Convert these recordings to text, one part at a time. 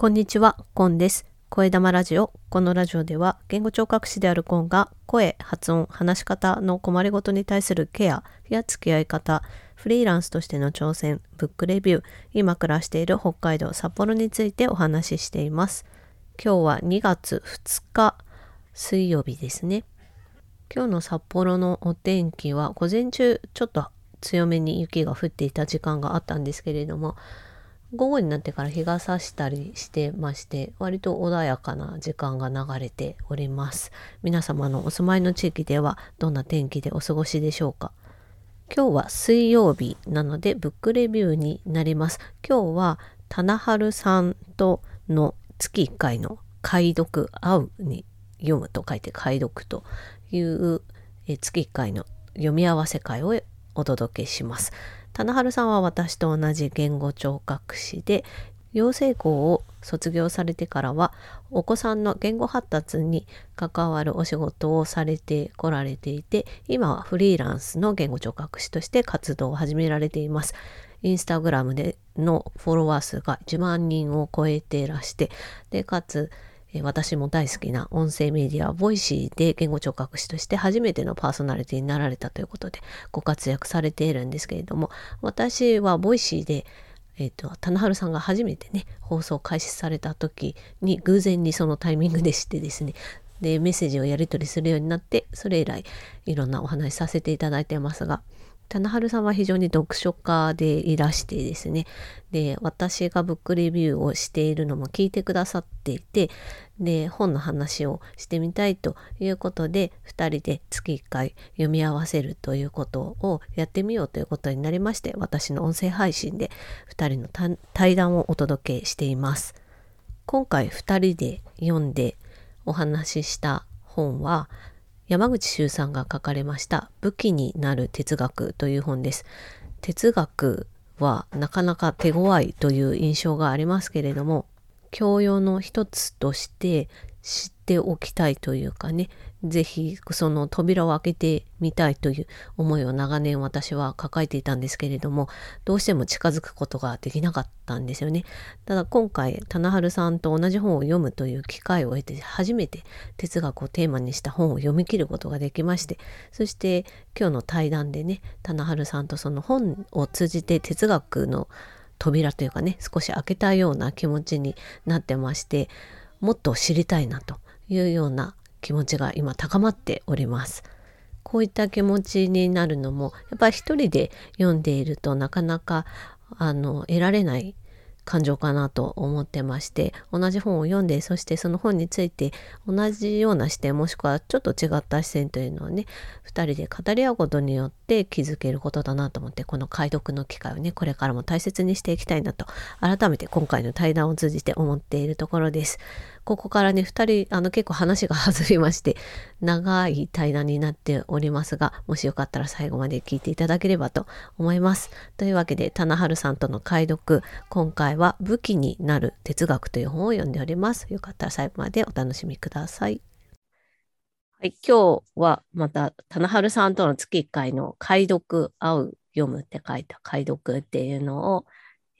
こんにちは、コンです。声玉ラジオ。このラジオでは、言語聴覚士であるコンが、声、発音、話し方の困りごとに対するケアや付き合い方、フリーランスとしての挑戦、ブックレビュー、今暮らしている北海道札幌についてお話ししています。今日は2月2日、水曜日ですね。今日の札幌のお天気は、午前中ちょっと強めに雪が降っていた時間があったんですけれども、午後になってから日が差したりしてまして割と穏やかな時間が流れております。皆様のお住まいの地域ではどんな天気でお過ごしでしょうか？今日は水曜日なのでブックレビューになります。今日は棚春さんとの月1回の解読会うに読むと書いて解読という月1回の読み合わせ会をお届けします。たなはるさんは私と同じ言語聴覚士で養成校を卒業されてからはお子さんの言語発達に関わるお仕事をされてこられていて今はフリーランスの言語聴覚士として活動を始められています。インスタグラムでのフォロワー数が1万人を超えていらしてでかつ私も大好きな音声メディア、 Voicy で言語聴覚士として初めてのパーソナリティになられたということでご活躍されているんですけれども、私は Voicy で、えっ、ー、と、たなはるさんが初めてね、放送開始された時に偶然にそのタイミングでしてですね、で、メッセージをやり取りするようになって、それ以来いろんなお話しさせていただいてますが、たなはるさんは非常に読書家でいらしてですね。で私がブックレビューをしているのも聞いてくださっていてで本の話をしてみたいということで2人で月1回読み合わせるということをやってみようということになりまして私の音声配信で2人の対談をお届けしています。今回2人で読んでお話しした本は山口周さんが書かれました武器になる哲学という本です。哲学はなかなか手強いという印象がありますけれども教養の一つとして知っておきたいというかね是非その扉を開けてみたいという思いを長年私は抱えていたんですけれどもどうしても近づくことができなかったんですよね。ただ今回棚春さんと同じ本を読むという機会を得て初めて哲学をテーマにした本を読み切ることができましてそして今日の対談でね棚春さんとその本を通じて哲学の扉というかね少し開けたような気持ちになってましてもっと知りたいなというような気持ちが今高まっております。こういった気持ちになるのもやっぱり一人で読んでいるとなかなかあの得られない感情かなと思ってまして同じ本を読んでそしてその本について同じような視点もしくはちょっと違った視線というのをね2人で語り合うことによって気づけることだなと思ってこの解読の機会をねこれからも大切にしていきたいなと改めて今回の対談を通じて思っているところです。ここからね、2人、あの、結構話が外れまして、長い対談になっておりますが、もしよかったら最後まで聞いていただければと思います。というわけで、棚春さんとの解読、今回は武器になる哲学という本を読んでおります。よかったら最後までお楽しみください。はい、今日はまた、棚春さんとの月1回の解読、会う、読むって書いた解読っていうのを、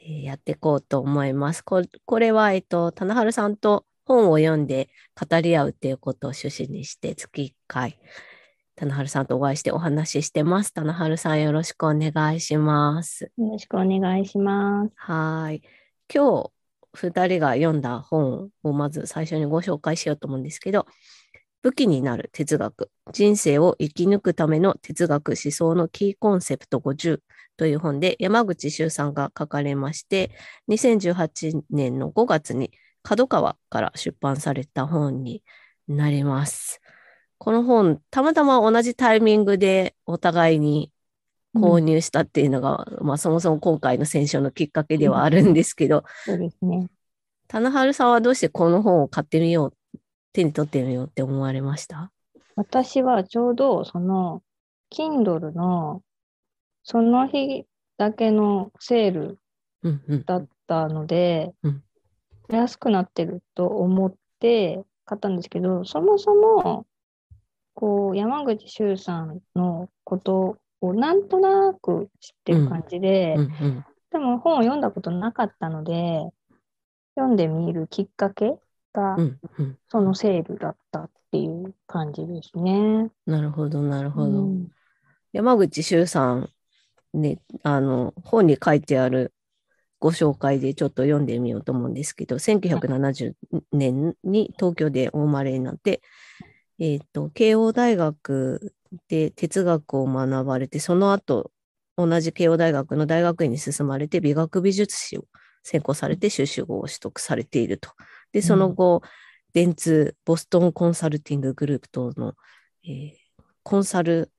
えやっていこうと思います。これは、えっと、棚春さんと本を読んで語り合うっていうことを趣旨にして月1回、棚春さんとお会いしてお話ししてます。棚春さんよろしくお願いします。よろしくお願いします。はい。今日2人が読んだ本をまず最初にご紹介しようと思うんですけど、武器になる哲学、人生を生き抜くための哲学思想のキーコンセプト50という本で山口周さんが書かれまして、2018年の5月に角川から出版された本になります。この本、たまたま同じタイミングでお互いに購入したっていうのが、うん、まあそもそも今回の選書のきっかけではあるんですけど、うん、そうですね。棚春さんはどうしてこの本を買ってみよう、手に取ってみようって思われました？私はちょうどその Kindle のその日だけのセールだったので、うんうん、安くなってると思って買ったんですけど、そもそも、こう、山口周さんのことをなんとなく知ってる感じで、うんうんうん、でも本を読んだことなかったので、読んでみるきっかけが、そのセールだったっていう感じですね。なるほど、なるほど。うん、山口周さん、ね、あの、本に書いてあるご紹介でちょっと読んでみようと思うんですけど、1970年に東京でお生まれになって、えっ、ー、と、慶応大学で哲学を学ばれて、その後、同じ慶応大学の大学院に進まれて、美学美術史を専攻されて、修士号を取得されていると。で、その後、うん、電通、ボストンコンサルティンググループ等の、えー、コンサル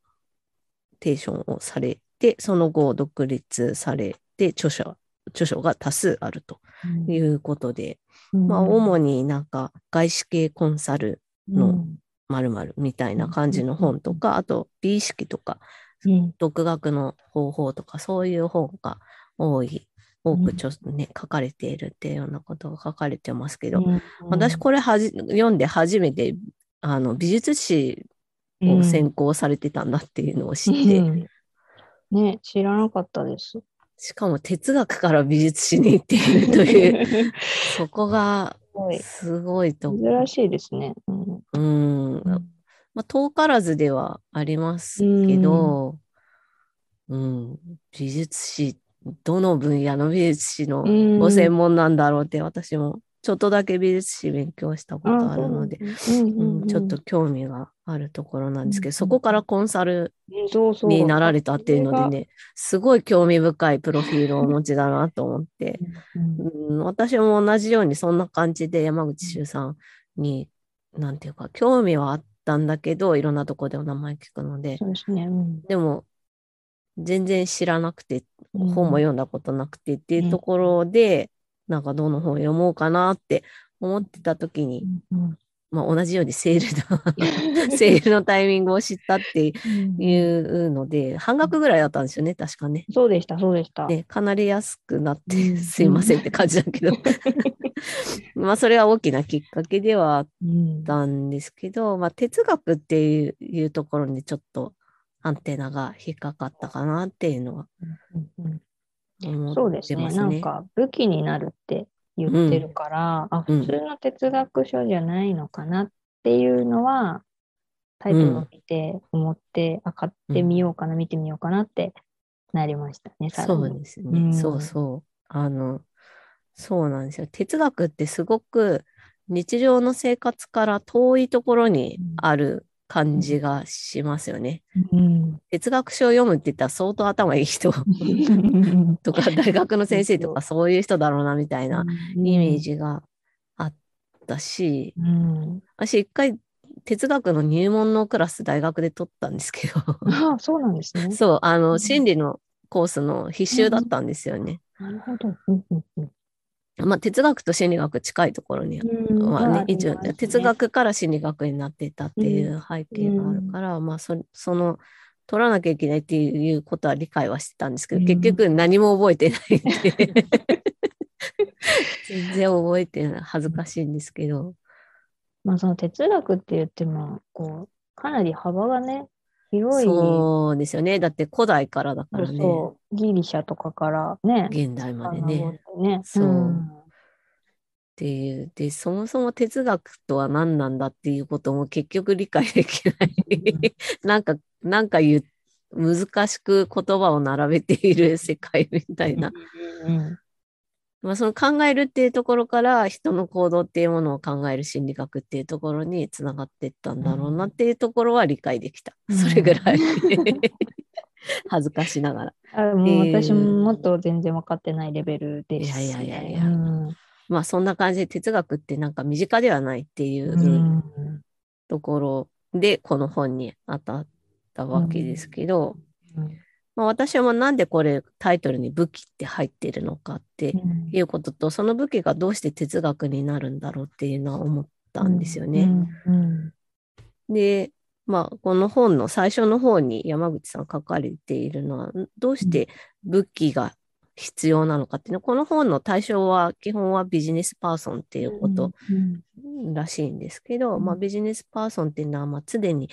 テーションをされて、その後、独立されて、著者著書が多数あるということで、うん、まあ、主になんか外資系コンサルの〇〇みたいな感じの本とか、あと美意識とか、独学の方法とか、そういう本が多い、多くちょ、ね、書かれているっていうようなことが書かれてますけど、私これはじ読んで初めてあの美術史を専攻されてたんだっていうのを知って、ね、知らなかったです。しかも哲学から美術史に行っているという、そこがすごいと。珍しいですね。うん。うんまあ、遠からずではありますけど、うん、美術史、どの分野の美術史のご専門なんだろうって私もちょっとだけ美術史勉強したことあるので、ちょっと興味があるところなんですけど、そこからコンサルになられたっていうのでね、すごい興味深いプロフィールをお持ちだなと思って、うん、私も同じようにそんな感じで山口周さんに、なんていうか、興味はあったんだけど、いろんなところでお名前聞くので、ででも、全然知らなくて、本も読んだことなくてっていうところで、なんかどの本読もうかなって思ってた時に、うんまあ、同じようにセールの セールのタイミングを知ったっていうので、半額ぐらいだったんですよね、確かね。そうでした、そうでした。で、かなり安くなって、すいませんって感じだけど。まあ、それは大きなきっかけではあったんですけど、まあ、哲学っていうところにちょっとアンテナが引っかかったかなっていうのはそうですね。なんか武器になるって言ってるから、うん、あ、普通の哲学書じゃないのかなっていうのは、タイトルを見て思って、あ、買ってみようかな、見てみようかなってなりましたね、そうですね。そうそう。あの、そうなんですよ。哲学ってすごく日常の生活から遠いところにある感じがしますよね。うん、哲学書を読むって言ったら相当頭いい人。とか大学の先生とかそう。いう人だろうなみたいなイメージがあったし、うん、私一回哲学の入門のクラス大学で取ったんですけど。ああそうなんですね。そう、あの、心理のコースの必修だったんですよね。なるほど。まあ、哲学と心理学近いところにはね、一応、ね、哲学から心理学になってたっていう背景があるから、うん、まあそ、その、取らなきゃいけないっていうことは理解はしてたんですけど、うん、結局何も覚えてないんで全然覚えてない。恥ずかしいんですけど。まあ、その哲学って言っても、こう、かなり幅がね、広い。そうですよね。だって古代からだからね。そうギリシャとかからね。現代までね。ねそう。うん、っていう。で、そもそも哲学とは何なんだっていうことも結局理解できない。なんか、なんか言う、難しく言葉を並べている世界みたいな。うんまあ、その考えるっていうところから人の行動っていうものを考える心理学っていうところにつながっていったんだろうなっていうところは理解できた。うん、それぐらい。恥ずかしながら。あもう私ももっと全然分かってないレベルです、ね、いやいやいやいや。うん、まあそんな感じで哲学ってなんか身近ではないっていうところでこの本に当たったわけですけど、うんまあ、私もなんでこれタイトルに武器って入ってるのかっていうことと、うん、その武器がどうして哲学になるんだろうっていうのは思ったんですよね。で、まあ、この本の最初の方に山口さん書かれているのは、どうして武器が必要なのかっていうのは、この本の対象は基本はビジネスパーソンっていうことらしいんですけど、まあ、ビジネスパーソンっていうのは、まあ、常に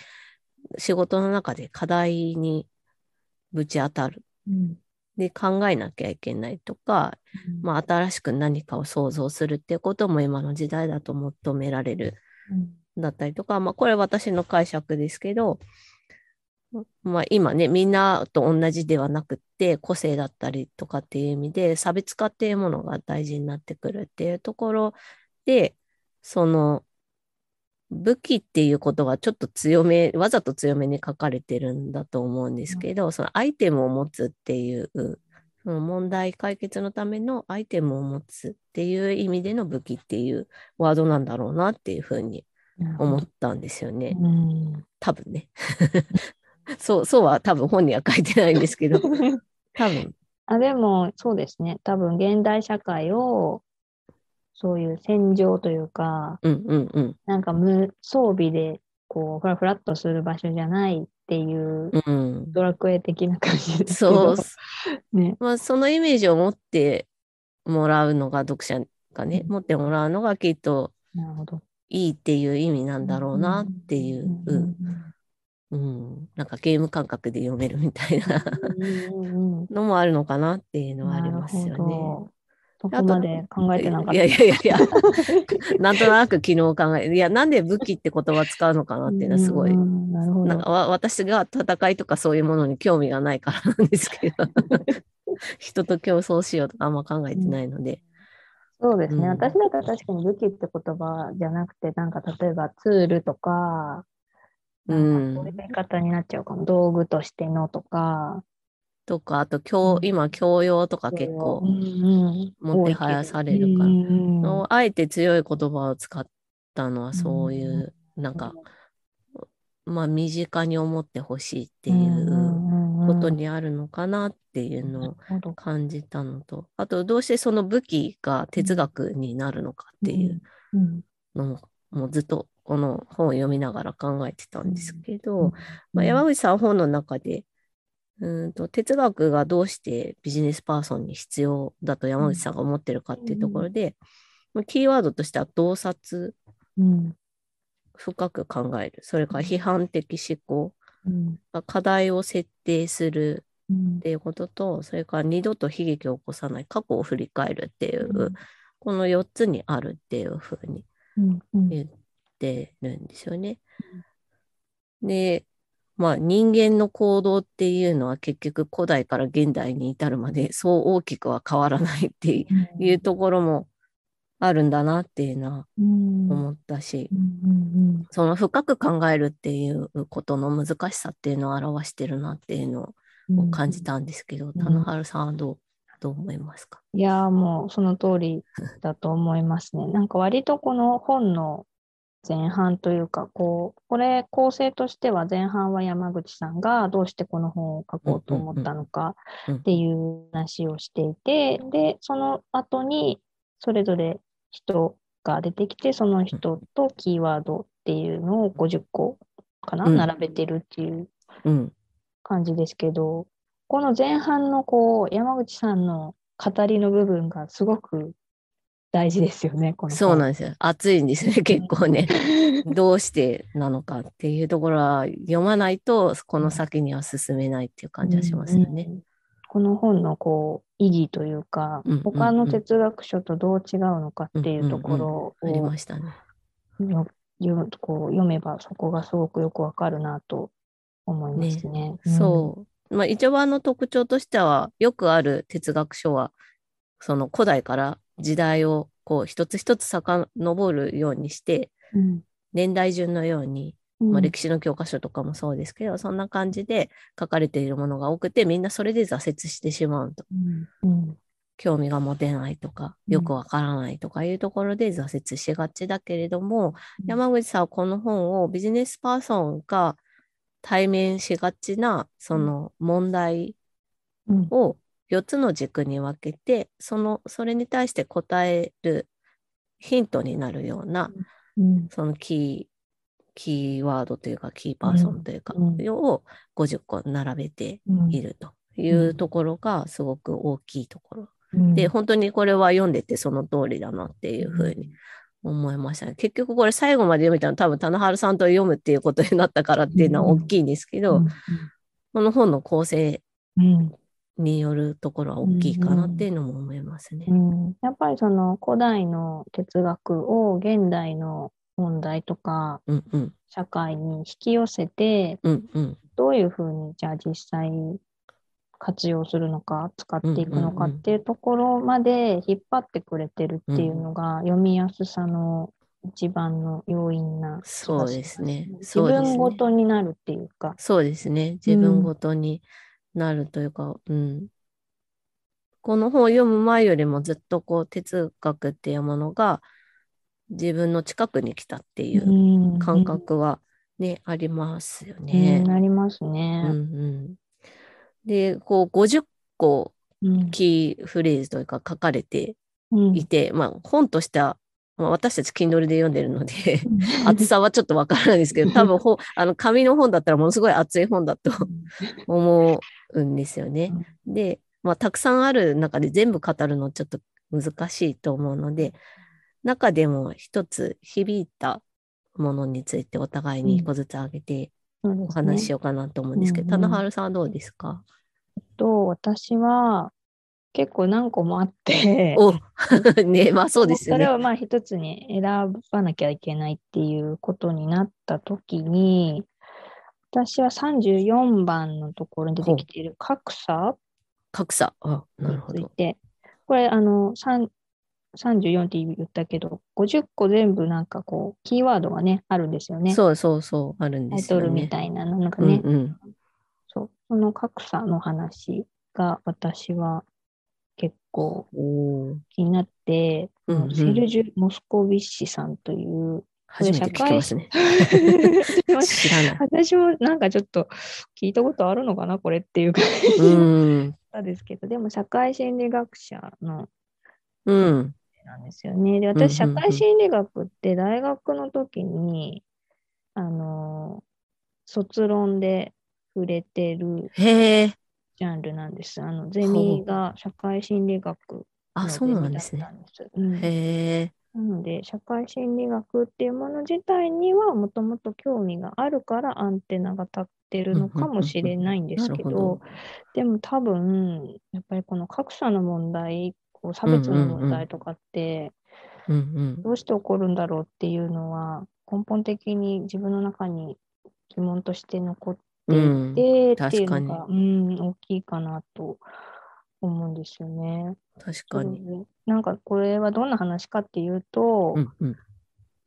仕事の中で課題にぶち当たる。うん、で考えなきゃいけないとか、うん、まあ、新しく何かを想像するっていうことも今の時代だと求められる、だったりとか、まあ、これ私の解釈ですけど、まあ、今ね、みんなと同じではなくって、個性だったりとかっていう意味で、差別化っていうものが大事になってくるっていうところで、その、武器っていうことがちょっと強め、わざと強めに書かれてるんだと思うんですけど、うん、そのアイテムを持つっていう、その問題解決のためのアイテムを持つっていう意味での武器っていうワードなんだろうなっていうふうに思ったんですよね。うん、多分ね。そう、そうは多分本には書いてないんですけど、多分。あ、でも、そうですね。多分、現代社会をそういう戦場というか、うんうんうん、なんか無装備でこうふらふらっとする場所じゃないっていう、うん、ドラクエ的な感じですけど、そう、ね。まあ、そのイメージを持ってもらうのが読者がね、うん、持ってもらうのがきっといいっていう意味なんだろうなっていう、うん、なんかゲーム感覚で読めるみたいな。のもあるのかなっていうのはありますよね。そこまで考えてなかった。いやいやいやいや、なんとなく昨日考え、いや、なんで武器って言葉使うのかなっていうのはすごい、なるほど。なんか私が戦いとかそういうものに興味がないからなんですけど、人と競争しようとかあんま考えてないので。うん、そうですね、うん、私だったら確かに武器って言葉じゃなくて、なんか例えばツールとか、なんかそういう言い方になっちゃうかも、道具としてのとか、とか、あと教、今、教養とか結構、もてはやされるから、あえて強い言葉を使ったのは、そういう、なんか、まあ、身近に思ってほしいっていうことにあるのかなっていうのを感じたのと、あと、どうしてその武器が哲学になるのかっていうのも、ずっとこの本を読みながら考えてたんですけど、まあ、山口さん本の中で、うんと哲学がどうしてビジネスパーソンに必要だと山口さんが思ってるかっていうところで、うん、キーワードとしては洞察、うん、深く考える、それから批判的思考、うん、課題を設定するっていうことと、それから二度と悲劇を起こさない。過去を振り返るっていう、この4つにあるっていうふうに言ってるんですよね。で、まあ人間の行動っていうのは結局古代から現代に至るまで そう大きくは変わらないっていうところもあるんだなっていうのは思ったし、その深く考えるっていうことの難しさっていうのを表してるなっていうのを感じたんですけど、田野春さんはどうどう思いますか？いやもうその通りだと思いますね。なんか割とこの本の前半というか、こう、これ構成としては前半は山口さんがどうしてこの本を書こうと思ったのかっていう話をしていて、で、その後にそれぞれ人が出てきて、その人とキーワードっていうのを50個かな、うん、並べてるっていう感じですけど、この前半のこう山口さんの語りの部分がすごく大事ですよね、このそうなんですよ。熱いんですね、結構ね。どうしてなのかっていうところは読まないと、この先には進めないっていう感じはしますよね。うんうん、この本のこう意義というか、うんうんうん、他の哲学書とどう違うのかっていうところを、うんうんうん、ありましたね。こう読めばそこがすごくよくわかるなと思いますね。ねうん、そう。まあ、一番の特徴としては、よくある哲学書は、その古代から時代をこう一つ一つ遡るようにして、うん、年代順のように、まあ、歴史の教科書とかもそうですけど、そんな感じで書かれているものが多くて、みんなそれで挫折してしまうと。うん、興味が持てないとか、よくわからないとかいうところで挫折しがちだけれども、山口さんはこの本をビジネスパーソンが対面しがちなその問題を4つの軸に分けて、その、それに対して答えるヒントになるような、うん、そのキー、キーワードというか、キーパーソンというか、うん、を50個並べているというところがすごく大きいところ。うん、で、本当にこれは読んでてその通りだなっていうふうに思いましたね。結局これ最後まで読めたの多分、棚原さんと読むっていうことになったからっていうのは大きいんですけど、この本の構成によるところは大きいかなっていうのも思いますね。うんうん、やっぱりその古代の哲学を現代の問題とか、社会に引き寄せて、うんうん、どういうふうにじゃあ実際活用するのか使っていくのかっていうところまで引っ張ってくれてるっていうのが、読みやすさの一番の要因なそうですね。自分ごとになるっていうか。そうですね。自分ごとになるというか、うん。この本を読む前よりもずっとこう哲学っていうものが自分の近くに来たっていう感覚はね、ありますよね。ありますね。うんうん、で、こう50個キーフレーズというか書かれていて、うん、まあ本としてはまあ、私たち Kindle で読んでるので厚さはちょっとわからないですけど、多分本、あの、紙の本だったらものすごい厚い本だと思うんですよね。で、まあ、たくさんある中で全部語るのちょっと難しいと思うので、中でも一つ響いたものについてお互いに一個ずつ挙げてお話ししようかなと思うんですけど、棚原さんはどうですか？と私は結構何個もあって。お ねまあそうですよね。それをまあ一つに選ばなきゃいけないっていうことになった時に、私は34番のところに出てきている格差格差。あなるほど。これあの34って言ったけど、50個全部なんかこう、キーワードがね、あるんですよね。そうそうそう、あるんですよ、ね、タイトルみたいなの、なんかね、うんうん、そう、その格差の話が私は結構気になって、うんうん、セルジュ・モスコビッシさんという、初めて聞きますね。知らない。私もなんかちょっと聞いたことあるのかな、これっていう感じなんですけど、でも社会心理学者の、うん、なんですよね。で、私、社会心理学って大学の時に、あの、卒論で触れてる。へえ。ジャンルなんです。あのゼミが社会心理学あ、そうなんですね。うん、へえ。なので、社会心理学っていうもの自体にはもともと興味があるからアンテナが立ってるのかもしれないんですけど、どでも多分、やっぱりこの格差の問題、こう差別の問題とかって、どうして起こるんだろうっていうのは、根本的に自分の中に疑問として残っていて、っていうのが、うん、大きいかなと思うんですよね。確かに。なんかこれはどんな話かっていうと、うんうん、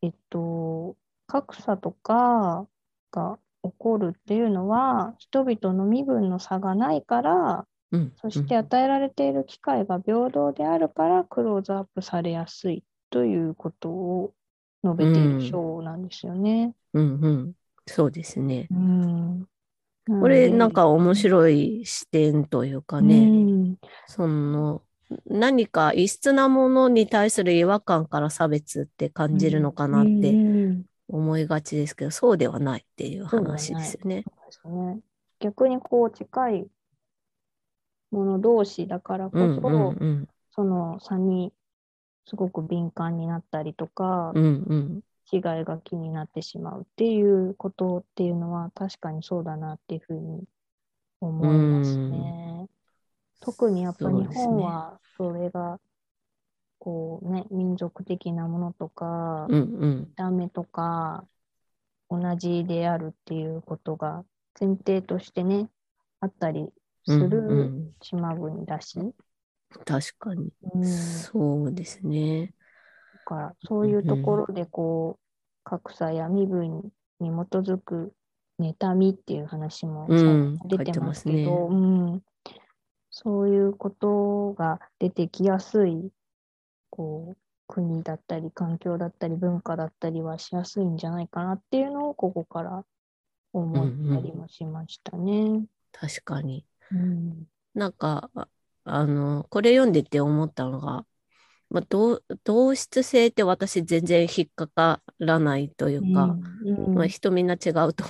えっと、格差とかが起こるっていうのは、人々の身分の差がないから、うんうん、そして与えられている機会が平等であるからクローズアップされやすいということを述べている章なんですよね。うん、うん、うん、そうですね。うん、これなんか面白い視点というかね、うん、その何か異質なものに対する違和感から差別って感じるのかなって思いがちですけど、そうではないっていう話ですよね。ね。逆にこう近いもの同士だからこそ、うんうんうん、その差にすごく敏感になったりとか、うんうん、被害が気になってしまうっていうことっていうのは確かにそうだなっていうふうに思いますね。特にやっぱ日本はそれがこうね民族的なものとか、うんうん、見た目とか同じであるっていうことが前提としてねあったりする島国だし、うんうん、確かに、うん、そうですねからそういうところでこう、格差や身分に基づく妬みっていう話も出てますけど、うん、ね、そういうことが出てきやすいこう国だったり環境だったり文化だったりはしやすいんじゃないかなっていうのをここから思ったりもしましたね。うんうん、確かに、うん、なんかあのこれ読んでて思ったのがまあ、同同質性って私全然引っかからないというか、うん。うん、まあ、人みんな違うと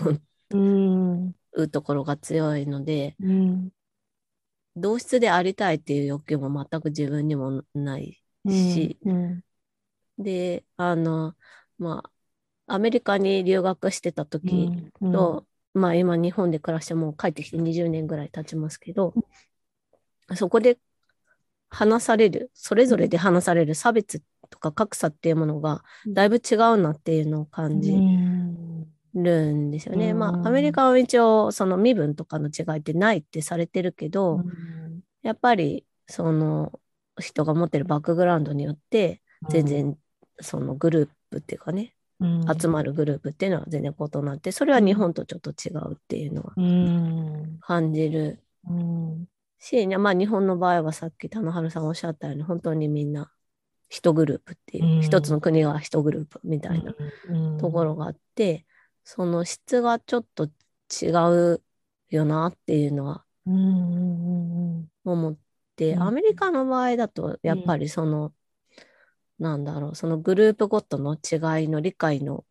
思うところが強いので、うん、同質でありたいっていう欲求も全く自分にもないし、であのまあアメリカに留学してた時と、まあ今日本で暮らしてもう帰ってきて20年ぐらい経ちますけど、そこで話される、それぞれで話される差別とか格差っていうものがだいぶ違うなっていうのを感じるんですよね。まあアメリカは一応その身分とかの違いってないってされてるけど、やっぱりその人が持ってるバックグラウンドによって全然そのグループっていうかね、うん、集まるグループっていうのは全然異なってそれは日本とちょっと違うっていうのは感じるし、まあ、日本の場合はさっき田野春さんおっしゃったように本当にみんな一グループっていう、一つの国が一グループみたいなところがあって、その質がちょっと違うよなっていうのは思って、アメリカの場合だとやっぱりその、なんだろう、そのグループごとの違いの理解の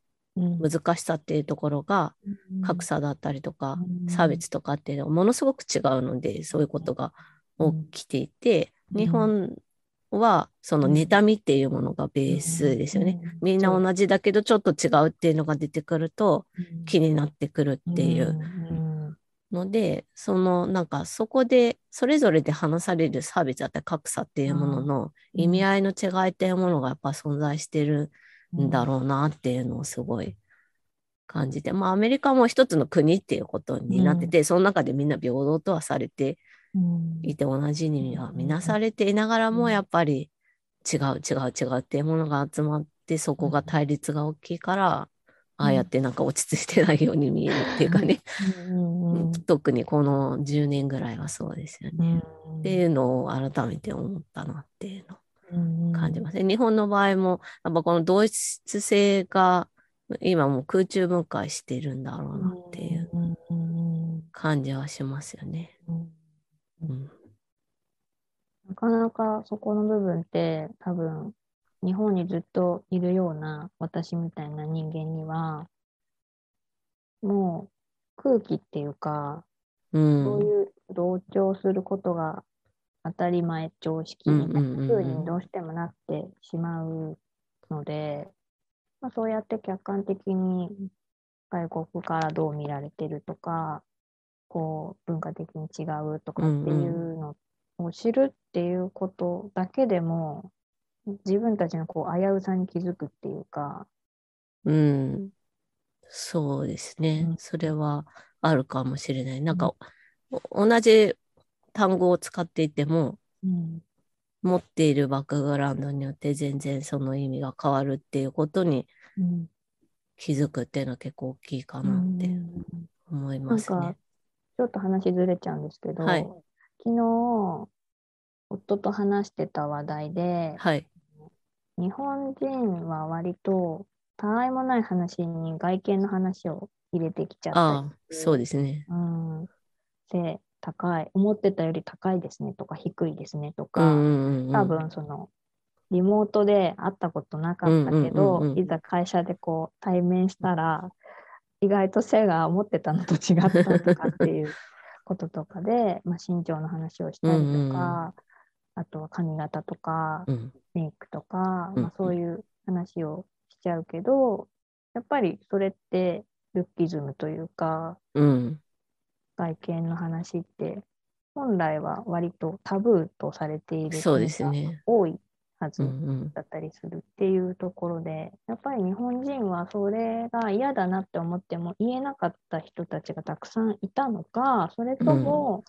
難しさっていうところが、格差だったりとか、差別とかっていうのはものすごく違うので、そういうことが起きていて、日本はその妬みっていうものがベースですよね。みんな同じだけどちょっと違うっていうのが出てくると気になってくるっていうので、そのなんかそこでそれぞれで話される差別だったり格差っていうものの意味合いの違いっていうものがやっぱ存在してるん。だろうなっていうのをすごい感じて、まあアメリカも一つの国っていうことになってて、その中でみんな平等とはされていて同じには見なされていながらもやっぱり違う違う違うっていうものが集まってそこが対立が大きいからああやってなんか落ち着いてないように見えるっていうかね、特にこの10年ぐらいはそうですよね、っていうのを改めて思ったなっていうの。を感じますね。日本の場合もやっぱこの同質性が今もう空中分解してるんだろうなっていう感じはしますよね。うん。なかなかそこの部分って多分日本にずっといるような私みたいな人間には、もう空気っていうか、うん、そういう同調することが当たり前、常識みたいな風にどうしてもなってしまうので、まあ、そうやって客観的に外国からどう見られてるとか、こう文化的に違うとかっていうのを知るっていうことだけでも、自分たちのこう危うさに気づくっていうか。うん。そうですね。うん、それはあるかもしれない。なんか、うん、同じ単語を使っていても、うん、持っているバックグラウンドによって全然その意味が変わるっていうことに気づくっていうのは結構大きいかなって思いますね。ちょっと話ずれちゃうんですけど、はい、昨日夫と話してた話題で、はい、日本人は割とたわいもない話に外見の話を入れてきちゃったそうですね。うん。で、高い、思ってたより高いですねとか低いですねとか、うんうんうん、多分その、リモートで会ったことなかったけど、うんうんうんうん、いざ会社でこう対面したら、意外と背が思ってたのと違ったとかっていうこととかで、まあ、身長の話をしたりとか、うんうん、あとは髪型とか、うん。メイクとか、まあ、そういう話をしちゃうけど、やっぱりそれってルッキズムというか、うん、外見の話って本来は割とタブーとされているそうですね。多いはずだったりするっていうところで、うんうん、やっぱり日本人はそれが嫌だなって思っても言えなかった人たちがたくさんいたのかそれとも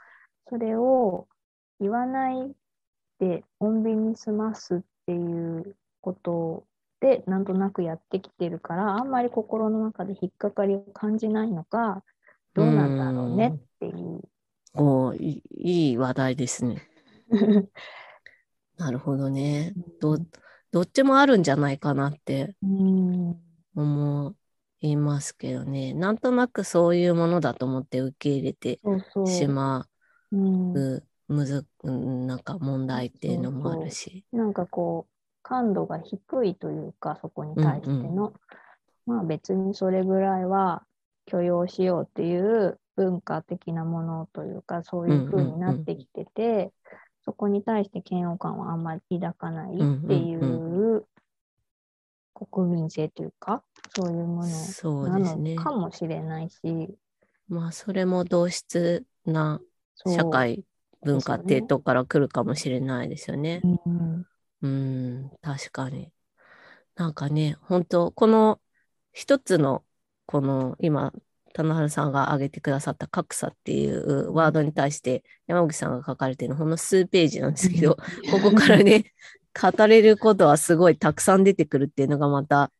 それを言わないで穏便に済ますっていうことでなんとなくやってきてるからあんまり心の中で引っかかりを感じないのかどうなんだろうねっていう。うおいい話題ですね。なるほどね。どどっちもあるんじゃないかなって思いますけどね。なんとなくそういうものだと思って受け入れてしまう。むずなんか問題っていうのもあるし。そなんかこう感度が低いというかそこに対しての、うんうん、まあ別にそれぐらいは許容しようっていう文化的なものというかそういう風になってきてて、うんうんうん、そこに対して嫌悪感はあんまり抱かないっていう国民性というかそういうものなのかもしれないし、まあそれも同質な社会文化っていうとこから来るかもしれないですよね。うん、うん、確かに。なんかね、本当この一つの、この今、棚原さんが挙げてくださった格差っていうワードに対して山口さんが書かれてるのほんの数ページなんですけど、ここからね、語れることはすごいたくさん出てくるっていうのがまた、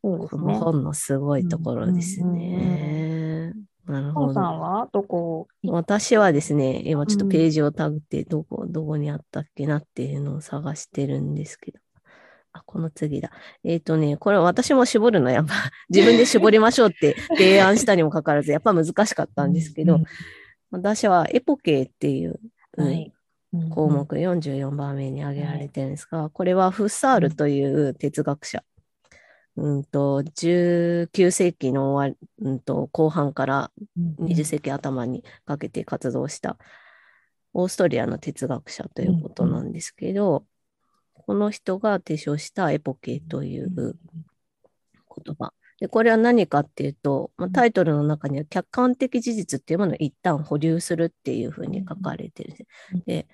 この本のすごいところですね。なるほど。さんはどこ？私はですね、今ちょっとページをタグってどこ、どこにあったっけなっていうのを探してるんですけど。あ、この次だ。えっ、ー、とね、これ私も絞るのやっぱ 自分で絞りましょうって提案したにもかかわらず、やっぱ難しかったんですけど、私はエポケーっていう、はい。項目44番目に挙げられてるんですが、これはフッサールという哲学者、うんと19世紀の終わ、うん、と後半から20世紀頭にかけて活動したオーストリアの哲学者ということなんですけど、この人が提唱したエポケという言葉。でこれは何かっていうと、まあ、タイトルの中には客観的事実っていうものを一旦保留するっていうふうに書かれてる。ん。です。で、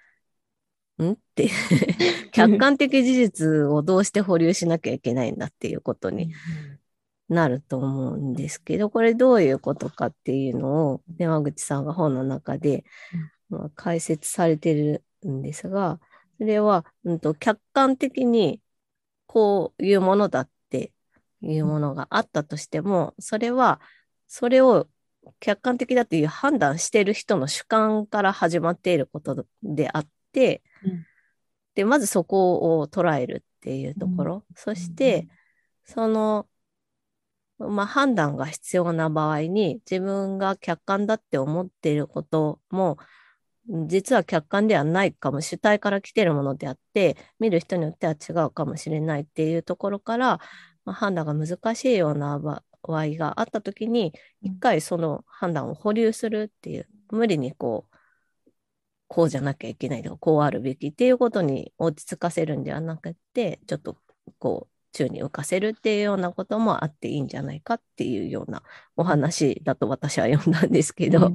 ん？って。客観的事実をどうして保留しなきゃいけないんだっていうことになると思うんですけど、これどういうことかっていうのを山口さんが本の中で、まあ、解説されてるんですが、それは、うんと、客観的にこういうものだっていうものがあったとしても、それは、それを客観的だという判断している人の主観から始まっていることであって、うん、で、まずそこを捉えるっていうところ、うん、そして、その、まあ、判断が必要な場合に自分が客観だって思っていることも実は客観ではないかも、主体から来てるものであって、見る人によっては違うかもしれないっていうところから、まあ、判断が難しいような場合があったときに、一回その判断を保留するっていう、無理にこう、こうじゃなきゃいけないとか、こうあるべきっていうことに落ち着かせるんではなくて、ちょっとこう、宙に浮かせるっていうようなこともあっていいんじゃないかっていうようなお話だと私は読んだんですけど、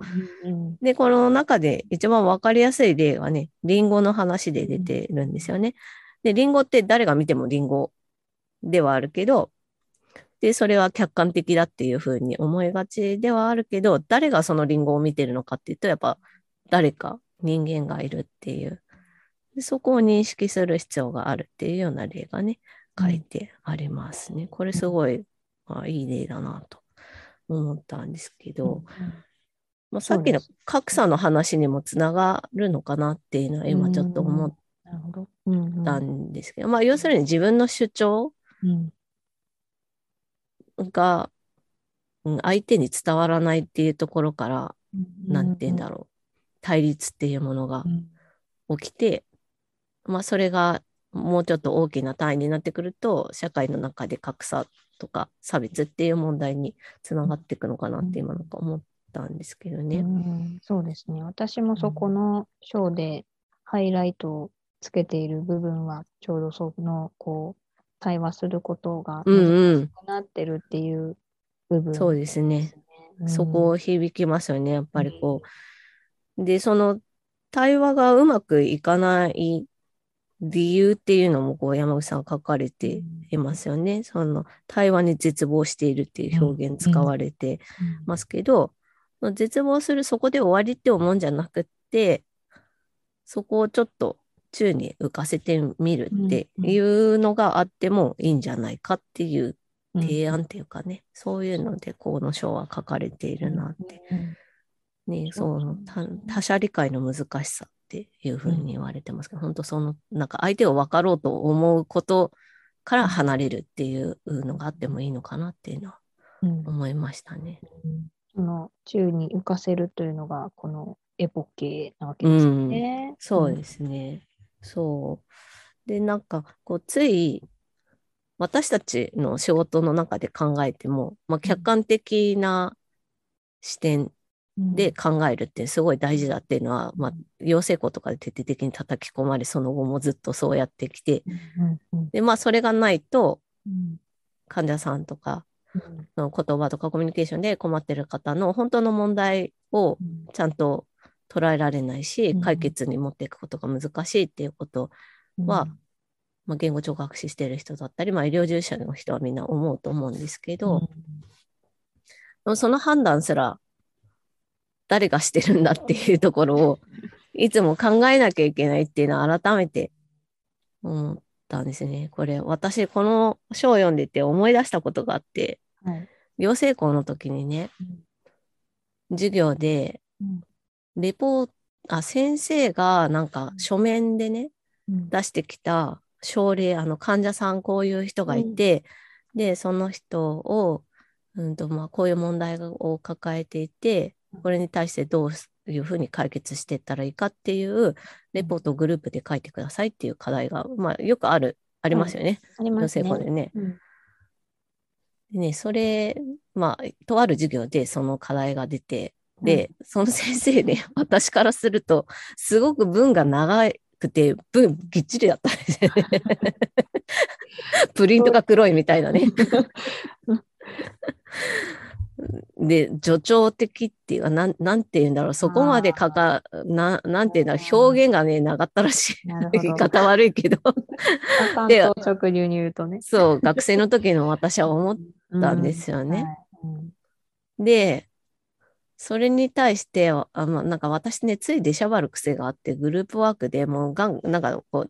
で、この中で一番わかりやすい例がね、リンゴの話で出てるんですよね。で、リンゴって誰が見てもリンゴではあるけど、で、それは客観的だっていうふうに思いがちではあるけど、誰がそのリンゴを見てるのかっていうと、やっぱ誰か人間がいるっていう。で、そこを認識する必要があるっていうような例がね、書いてありますね。これすごい、あ、いい例だなと思ったんですけど、まあ、さっきの格差の話にもつながるのかなっていうのは今ちょっと思ったんですけど、まあ要するに自分の主張が、うん、相手に伝わらないっていうところから、なんて言うんだろう、対立っていうものが起きて、まあそれがもうちょっと大きな単位になってくると、社会の中で格差とか差別っていう問題につながっていくのかなって今なんか思ったんですけどね。うん、そうですね。私もそこの章でハイライトをつけている部分は、ちょうどその、こう、対話することが難しくなってるっていう部分、ねうんうん、そうですね。うん、そこを響きますよね。やっぱりこう。で、その対話がうまくいかない理由っていうのもこう山口さん書かれていますよね。その対話に絶望しているっていう表現使われてますけど、絶望するそこで終わりって思うんじゃなくって、そこをちょっと宙に浮かせてみるっていうのがあってもいいんじゃないかっていう提案っていうかね、そういうのでこの章は書かれているなって。ね、そう他者理解の難しさっていうふうに言われてますけど、うん、本当そのなんか相手を分かろうと思うことから離れるっていうのがあってもいいのかなっていうのは思いましたね。うん、その宙に浮かせるというのがこのエポケなわけですね。うん、そうですね。そう。で、なんかこうつい私たちの仕事の中で考えても、まあ、客観的な視点で考えるってすごい大事だっていうのは、まあ、養成校とかで徹底的に叩き込まれ、その後もずっとそうやってきて、で、まあ、それがないと、患者さんとかの言葉とかコミュニケーションで困ってる方の本当の問題をちゃんと捉えられないし、解決に持っていくことが難しいっていうことは、うん。まあ、言語聴覚士してる人だったり、まあ、医療従事者の人はみんな思うと思うんですけど、うん、その判断すら誰がしてるんだっていうところをいつも考えなきゃいけないっていうのは改めて思ったんですね。これ私この書を読んでて思い出したことがあって、はい、養成校の時にね、うん、授業でレポートあ先生がなんか書面でね、うん、出してきた症例、あの患者さんこういう人がいて、うん、で、その人を、うんとまあ、こういう問題を抱えていて、これに対してどういうふうに解決していったらいいかっていうレポートをグループで書いてくださいっていう課題が、まあ、よくある、ありますよね。ありますね。でね。うん、でね、それ、まあ、とある授業でその課題が出て、で、うん、その先生ね、私からすると、すごく文が長くて、文ぎっちりだったんですよね。プリントが黒いみたいなね。で、助長的っていうか、なん、なんて言うんだろう、そこまでかか、な、なんて言うんだろう、表現がね、長ったらしい。言い方悪いけど。で、直流に言うとね。そう、学生の時の私は思ったんですよね。うんはいうん、で、それに対して、あの、なんか私ね、つい出しゃばる癖があって、グループワークでもうがん、なんかこう、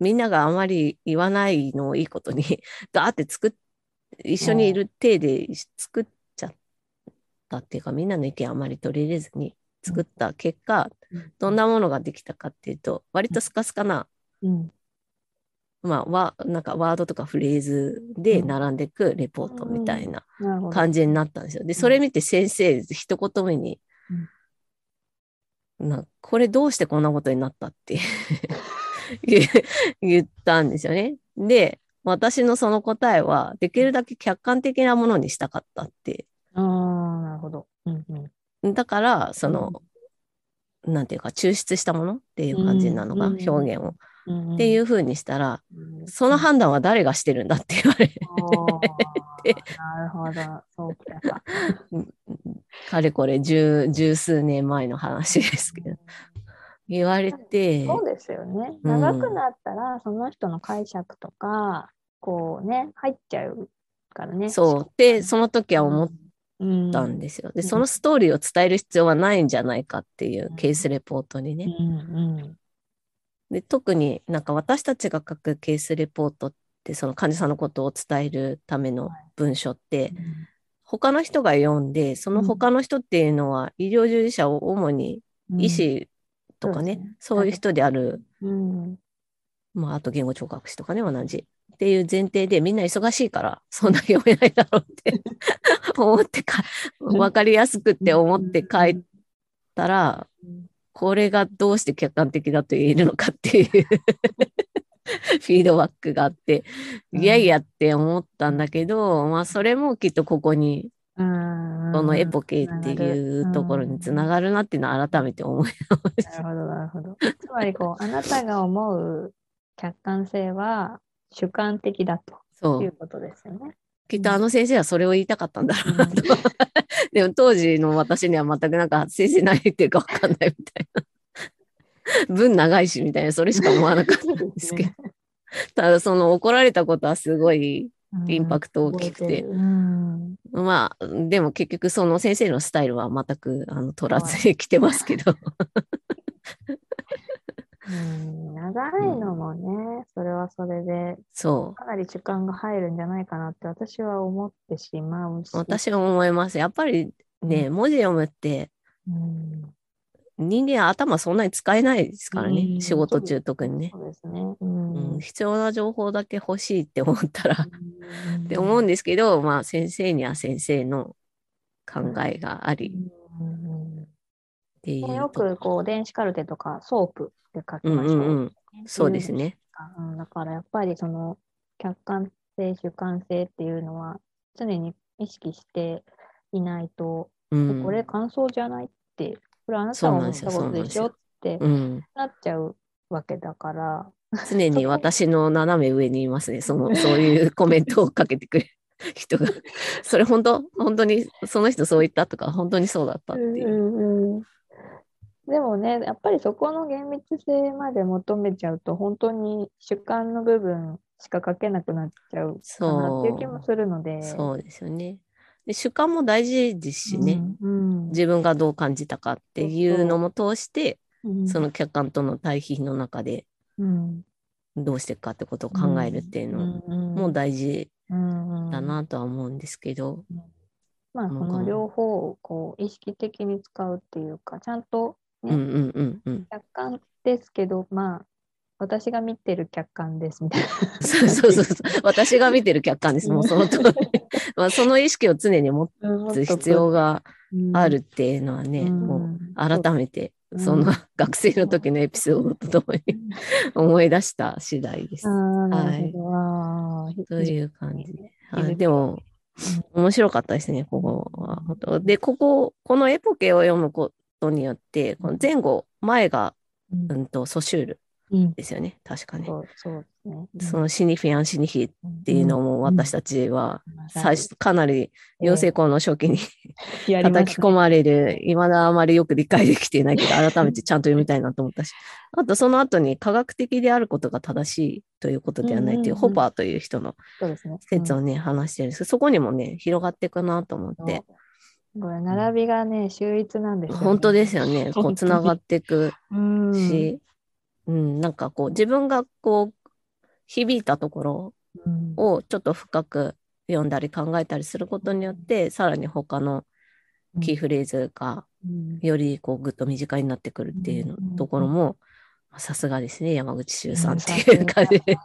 みんながあまり言わないのをいいことに、ガーって作っ、一緒にいる体で作っちゃったっていうか、みんなの意見あまり取り入れずに作った結果、どんなものができたかっていうと、割とスカスカな、うん。まあ、わなんかワードとかフレーズで並んでいくレポートみたいな感じになったんですよ。で、それ見て先生、一言目に、なこれどうしてこんなことになったって 言ったんですよね。で、私のその答えは、できるだけ客観的なものにしたかったって。ほど。うんうん、だから、その、うん、なんていうか、抽出したものっていう感じなのが、表現を。っていうふうにしたら、うん、その判断は誰がしてるんだって言われて。なるほど、そうか。かれこれ十十数年前の話ですけど。言われて。そうですよね。長くなったら、その人の解釈とか、こうね、入っちゃうからね。そう。で、その時は思ったんですよ。で、そのストーリーを伝える必要はないんじゃないかっていうケースレポートにね。で特になんか私たちが書くケースレポートってその患者さんのことを伝えるための文書って、他の人が読んでその他の人っていうのは医療従事者を主に医師とかね、うん、そう、ね,、いう人である、うん、まああと言語聴覚士とかね同じっていう前提でみんな忙しいからそんな読めないだろうって 思ってか分かりやすくって思って書いたら、これがどうして客観的だと言えるのかっていう フィードバックがあって、いやいやって思ったんだけど、まあそれもきっとここに、このエポケっていうところにつながるなっていうのは改めて思いました。なるほど、なるほど。つまりこう、あなたが思う客観性は主観的だということですよね。きっとあの先生はそれを言いたかったんだろうなと。でも当時の私には全くなんか先生何言ってるか分かんないみたいな。文長いしみたいな、それしか思わなかったんですけど。ただその怒られたことはすごいインパクト大きくて。まあ、でも結局その先生のスタイルは全くあの取らずに来てますけど。うん長いのもね、うん、それはそれで、そう。かなり時間が入るんじゃないかなって私は思ってしまうし。私は思います。やっぱりね、うん、文字読むって、うん、人間頭そんなに使えないですからね、仕事中特にね。そうですね、うん。必要な情報だけ欲しいって思ったらって思うんですけど、まあ先生には先生の考えがあり、っていう。よくこう電子カルテとか SOAP で書きましょう。うんうんうん、そうですね。うん、だからやっぱりその客観性、主観性っていうのは常に意識していないと、うん、これ感想じゃないって、これあなたが思ったことでしょってなっちゃうわけだから。常に私の斜め上にいますね。そのそういうコメントをかけてくれる 人が。それ本当本当にその人そう言ったとか本当にそうだったっていう。うんうんでもね、やっぱりそこの厳密性まで求めちゃうと、本当に主観の部分しか書けなくなっちゃうかなっていう気もするので。そう。ですよね。で主観も大事ですしね、うんうん、自分がどう感じたかっていうのも通して、そその客観との対比の中で、どうしていくかってことを考えるっていうのも大事だなとは思うんですけど。まあ、その両方をこう意識的に使うっていうか、ちゃんとね、客観ですけど、まあ、私が見てる客観ですみたいな。そうそうそう私が見てる客観です。もうその通り。まあその意識を常に持つ必要があるっていうのはね、うん、もう改めてその学生の時のエピソードとともに思い出した次第です。はい。という感じで。はい、でも、面白かったですね、ここは。で、ここ、このエポケを読むことによって、この前後、前が、うん。と、ソシュールですよね、うん、確かね。そうそのシニフィアン・シニヒっていうのも私たちは最初かなり養成校の初期に叩き込まれる、いまだあまりよく理解できていないけど、改めてちゃんと読みたいなと思ったし、あとその後に科学的であることが正しいということではないという、ホパーという人の説をね、話してるんです。けど、そこにもね、広がっていくなと思って。これ並びがね、秀逸なんですよね。本当ですよね。こう、つながっていくし、うん、なんかこう自分がこう響いたところをちょっと深く読んだり考えたりすることによって、うん、さらに他のキーフレーズがよりこうぐっと身近になってくるっていうの、ところも、さすがですね、山口周さんっていう感じ。で、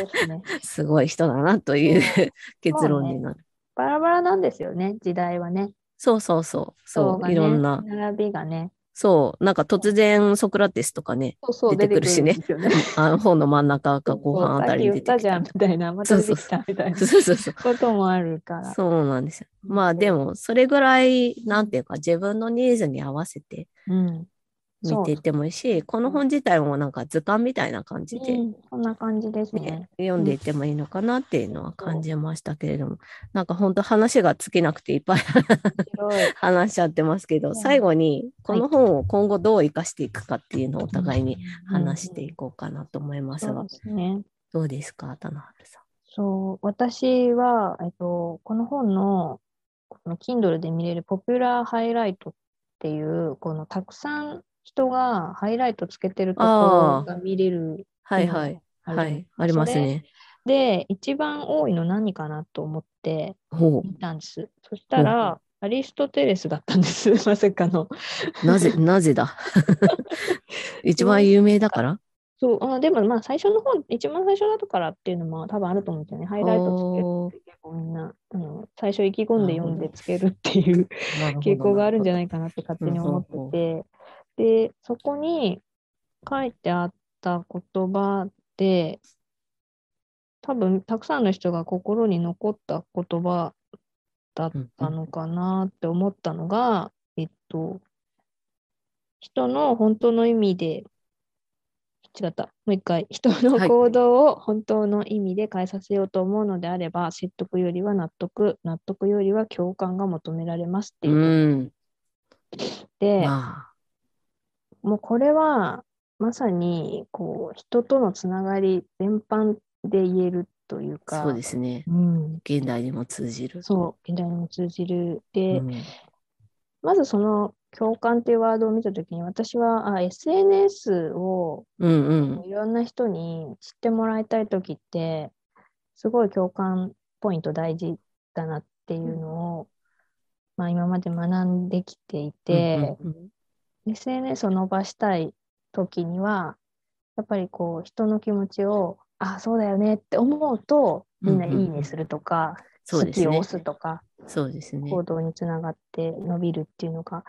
すごい人だなという 結論になる、ね。バラバラなんですよね、時代はね。そうそうそう。そう、ね、いろんな。並びがね。そう、なんか突然ソクラテスとかね、そうそう出てくるしね。ね あの本の真ん中か後半あたりに出てきた。じゃんみたいな、また出てきたみたいなそうそうそうこともあるから。そうなんですよ。まあでも、それぐらい、なんていうか、自分のニーズに合わせて、うん、見ていってもいいし、この本自体もなんか図鑑みたいな感じで、うん、そんな感じですね、読んでいってもいいのかなっていうのは感じましたけれども、なんか本当話が尽きなくていっぱい 話しちゃってますけど、最後にこの本を今後どう生かしていくかっていうのをお互いに話していこうかなと思いますが、どうですか、田中さん？そう、私は、えっと、この本のこの Kindle で見れるポピュラーハイライトっていう、このたくさん人がハイライトつけてるところが見れる。はいはい。はい、ありますね。で、一番多いの何かなと思って見たんです。そしたら、アリストテレスだったんです、まさかの。なぜ、なぜだ？一番有名だから？そう、あでもまあ最初の方、一番最初だったからっていうのも多分あると思うんですよね。ハイライトつける結構みんな、あの最初意気込んで読んでつけるっていう傾向があるんじゃないかなって勝手に思ってて、で、そこに書いてあった言葉で、多分たくさんの人が心に残った言葉だったのかなって思ったのが、えっと、人の本当の意味で、違った、もう一回、人の行動を本当の意味で変えさせようと思うのであれば、はい、説得よりは納得、納得よりは共感が求められますっていう。うん、で、まあもうこれはまさにこう人とのつながり全般で言えるというか。そうですね。うん、現代にも通じる。そう、現代にも通じる。で、うん、まずその共感っていうワードを見たときに私はあ SNS をいろんな人に知ってもらいたいときって、すごい共感ポイント大事だなっていうのを、まあ、今まで学んできていて、うんうんうん SNS を伸ばしたい時には、やっぱりこう人の気持ちを、あ、そうだよねって思うと、みんないいねするとか、好きを押すとか、そうですね。行動につながって伸びるっていうのが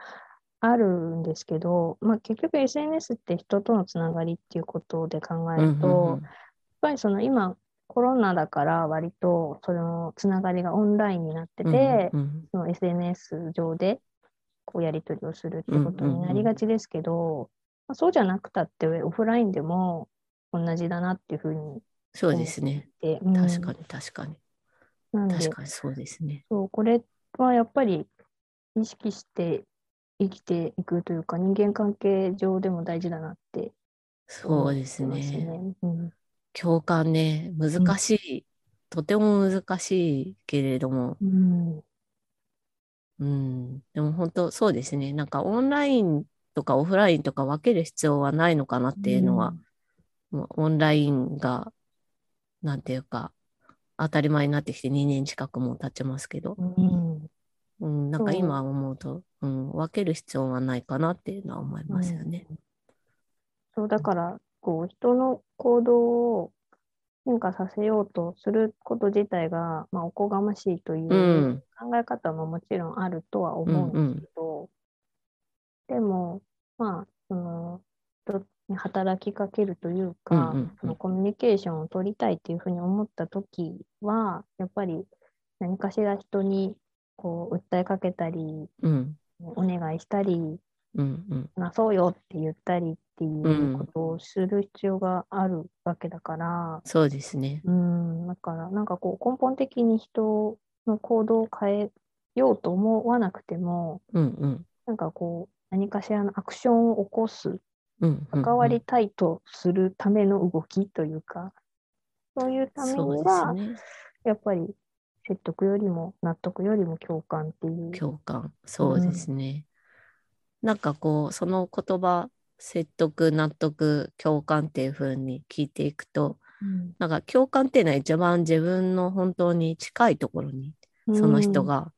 あるんですけど、まあ、結局 SNS って人とのつながりっていうことで考えると、やっぱりその今コロナだから割とそのつながりがオンラインになってて、うんうん、その SNS 上でこうやり取りをするってことになりがちですけど、まあ、そうじゃなくたってオフラインでも同じだなっていうふうにそうですね、うん、確かに確かに。確かにそうですね。そうこれはやっぱり意識して生きていくというか、人間関係上でも大事だなってそうですね。うん、共感ね、難しい、うん、とても難しいけれども、うん、うん、でも本当そうですね。なんかオンラインとかオフラインとか分ける必要はないのかなっていうのは、もうオンラインが、なんていうか、当たり前になってきて2年近くも経ちますけど、うん、なんか今思うと、うん、分ける必要はないかなっていうのは思いますよね。そうだから、こう人の行動を変化させようとすること自体が、まあ、おこがましいという考え方ももちろんあるとは思うんですけど、うんうん、でも、まあ、その人に働きかけるというか、そのコミュニケーションを取りたいっていうふうに思った時は、やっぱり何かしら人にこう訴えかけたり、うん、お願いしたり、うんうん、なそうよって言ったりっていうことをする必要があるわけだから、うん、そうですね。うん、だからなんかこう根本的に人の行動を変えようと思わなくても、うんうん、なんかこう何かしらのアクションを起こす、関わりたいとするための動きというか、そういうためには、ね、やっぱり説得よりも納得よりも共感っていう。共感、そうですね。うん、なんかこう、その言葉、説得、納得、共感っていうふうに聞いていくと、うん、なんか共感っていうのは一番自分の本当に近いところに、その人が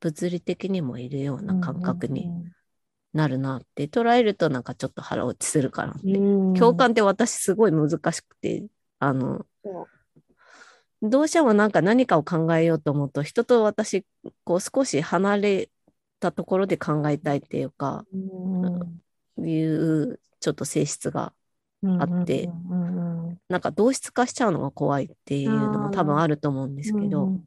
物理的にもいるような感覚になるなって捉えるとなんかちょっと腹落ちするかなって。共感って私すごい難しくて、あの、どうしてもなんか何かを考えようと思うと人と私こう少し離れたところで考えたいっていうか、ういうちょっと性質があって、なんか同質化しちゃうのが怖いっていうのも多分あると思うんですけど、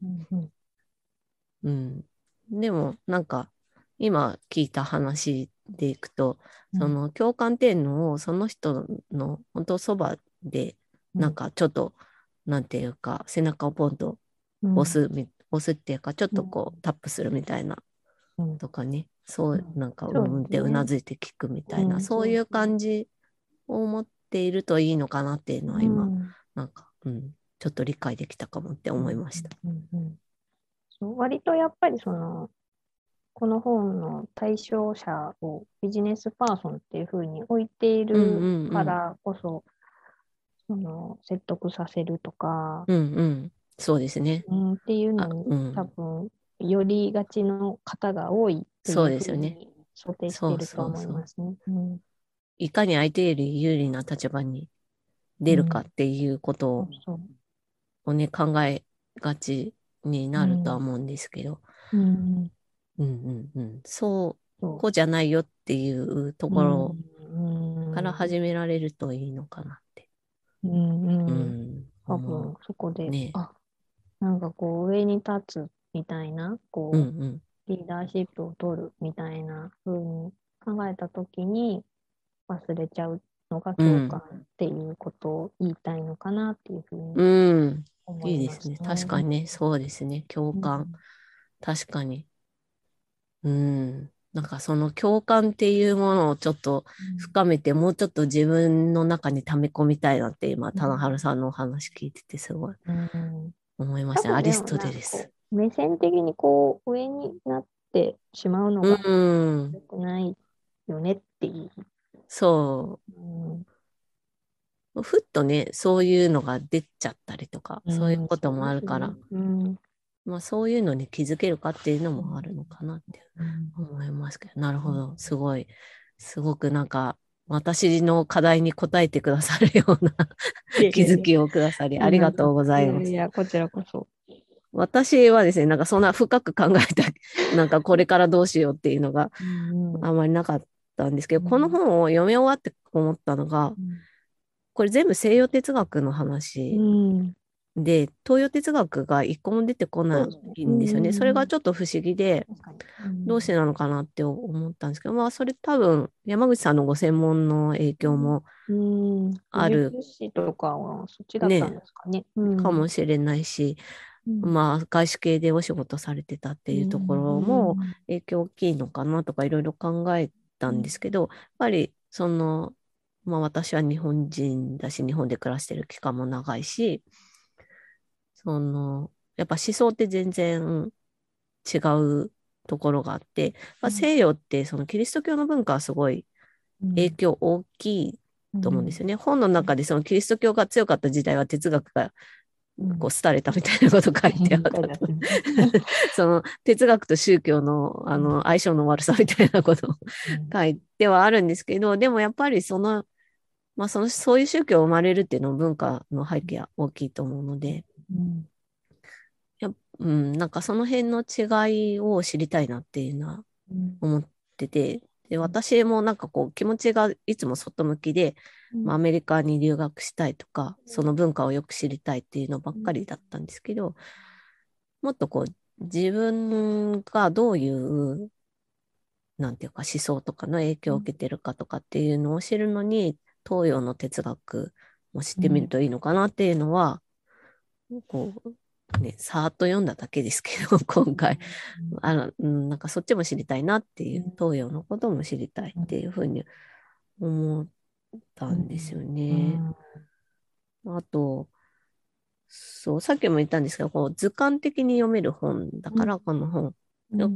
うん、でもなんか今聞いた話でいくと、うん、その共感っていうのをその人の本当そばでなんかちょっと、うん、なんていうか背中をポンと押す、うん、押すっていうかちょっとこうタップするみたいな、とかねそうなんかうんってうなずいて聞くみたいな、そういう感じを持っているといいのかなっていうのは今、なんか、うん、ちょっと理解できたかもって思いました。そう割とやっぱりそのこの本の対象者をビジネスパーソンっていうふうに置いているからこそ、その説得させるとか、うんうん、そうですね、うん、っていうのに、うん、多分よりがちの方が多いそうですよね。想定していると思いますね。いかに相手より有利な立場に出るかっていうことをね、考えがちになるとは思うんですけど、うん、うんうんうん、そうこうじゃないよっていうところから始められるといいのかなって。うんうん。うん、多分そこで、ね、あなんかこう上に立つみたいなこう、うんうん、リーダーシップを取るみたいな風に考えた時に忘れちゃうのが共感っていうことを言いたいのかなっていうふうに思います、ね、うん、いいですね。確かにね。そうですね。共感、うん、確かに。うん。なんかその共感っていうものをちょっと深めて、うん、もうちょっと自分の中に溜め込みたいなって今、棚原さんのお話聞いててすごい思いました、ね、アリストテレス。目線的にこう上になってしまうのが良くないよねっていう。そう。うん、ふっとね、そういうのが出ちゃったりとか、そういうこともあるから、うん、まあ、そういうのに気づけるかっていうのもあるのかなって思いますけど、なるほど、すごい、すごくなんか、私の課題に答えてくださるような 気づきをくださり、ありがとうございます。いや、こちらこそ。私はですね、なんかそんな深く考えた、なんかこれからどうしようっていうのがあまりなかったんですけど、この本を読み終わって思ったのが、これ全部西洋哲学の話で、東洋哲学が一個も出てこないんですよね。それがちょっと不思議で、どうしてなのかなって思ったんですけど、まあ、それ多分、山口さんのご専門の影響もある。とかはそっちだったんですかね。ねかもしれないし、まあ、外資系でお仕事されてたっていうところも影響大きいのかなとかいろいろ考えたんですけど、やっぱりその、まあ私は日本人だし、日本で暮らしてる期間も長いし、その、やっぱ思想って全然違うところがあって、まあ、西洋ってそのキリスト教の文化はすごい影響大きいと思うんですよね。本の中でそのキリスト教が強かった時代は哲学がこう廃れたみたいなこと書いてあった。その哲学と宗教のあの相性の悪さみたいなことを書いてはあるんですけど、でもやっぱりその、まあその、そういう宗教生まれるっていうのは文化の背景は大きいと思うので、やうん、なんかその辺の違いを知りたいなっていうのは思ってて、で私もなんかこう気持ちがいつも外向きで、まあ、アメリカに留学したいとか、その文化をよく知りたいっていうのばっかりだったんですけど、もっとこう自分がどういう、なんていうか思想とかの影響を受けてるかとかっていうのを知るのに、東洋の哲学も知ってみるといいのかなっていうのは、こうね、さーっと読んだだけですけど、今回、あの、うん、なんかそっちも知りたいなっていう、東洋のことも知りたいっていうふうに思ったんですよね。あと、そう、さっきも言ったんですけど、こう図鑑的に読める本だから、この本。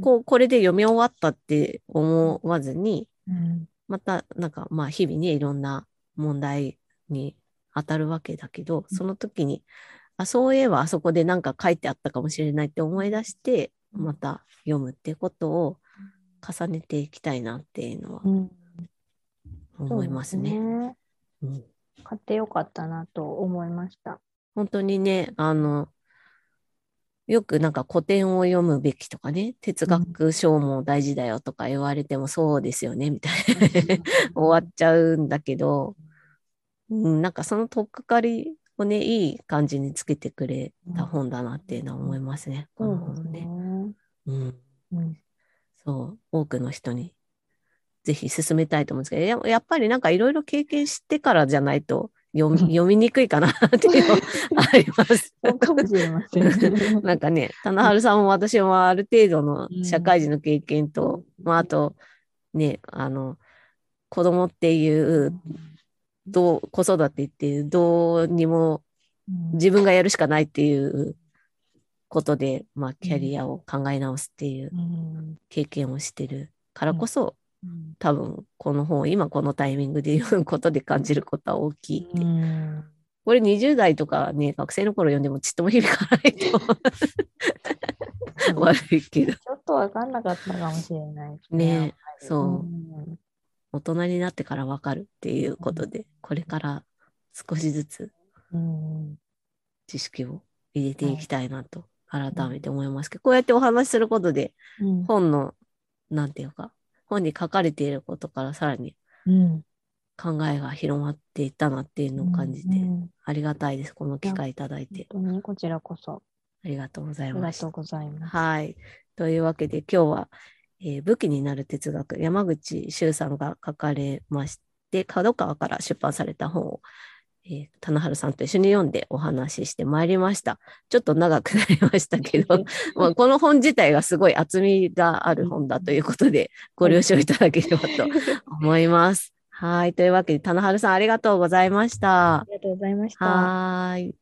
こうこれで読み終わったって思わずに、またなんかまあ日々ねいろんな問題に当たるわけだけど、その時にあ、そういえばあそこで何か書いてあったかもしれないって思い出して、また読むってことを重ねていきたいなっていうのは思いますね。ね。うん、買ってよかったなと思いました。本当にね、あの、よくなんか古典を読むべきとかね、哲学書も大事だよとか言われてもそうですよね、みたいな。終わっちゃうんだけど、うん、なんかそのとっかかりをね、いい感じにつけてくれた本だなっていうのは思いますね。この本ね。うん。そう、多くの人にぜひ進めたいと思うんですけど、やっぱりなんかいろいろ経験してからじゃないと読み 読みにくいかなっていうの あります。そうかもしれません。なんかね、棚春さんも私もある程度の社会人の経験と、うん、まああと、ね、あの、子供っていうどう、子育てってどうにも自分がやるしかないっていうことで、まあ、キャリアを考え直すっていう経験をしてるからこそ、多分この本を今このタイミングで読むことで感じることは大きいって。これ20代とかね、学生の頃読んでもちっとも響かないと 悪いけど。ちょっとわかんなかったかもしれないね。ねそう。大人になってからわかるっていうことで、これから少しずつ知識を入れていきたいなと改めて思いますけど、こうやってお話しすることで、本の、なんていうか、本に書かれていることからさらに考えが広まっていったなっていうのを感じて、ありがたいです。この機会いただいて。こちらこそ。ありがとうございます。ありがとうございます。はい。というわけで今日は、えー、武器になる哲学、山口周さんが書かれまして、角川から出版された本を、えー、棚原さんと一緒に読んでお話ししてまいりました。ちょっと長くなりましたけど、まあ、この本自体がすごい厚みがある本だということで、ご了承いただければと思います。はい。というわけで、棚原さんありがとうございました。ありがとうございました。はい。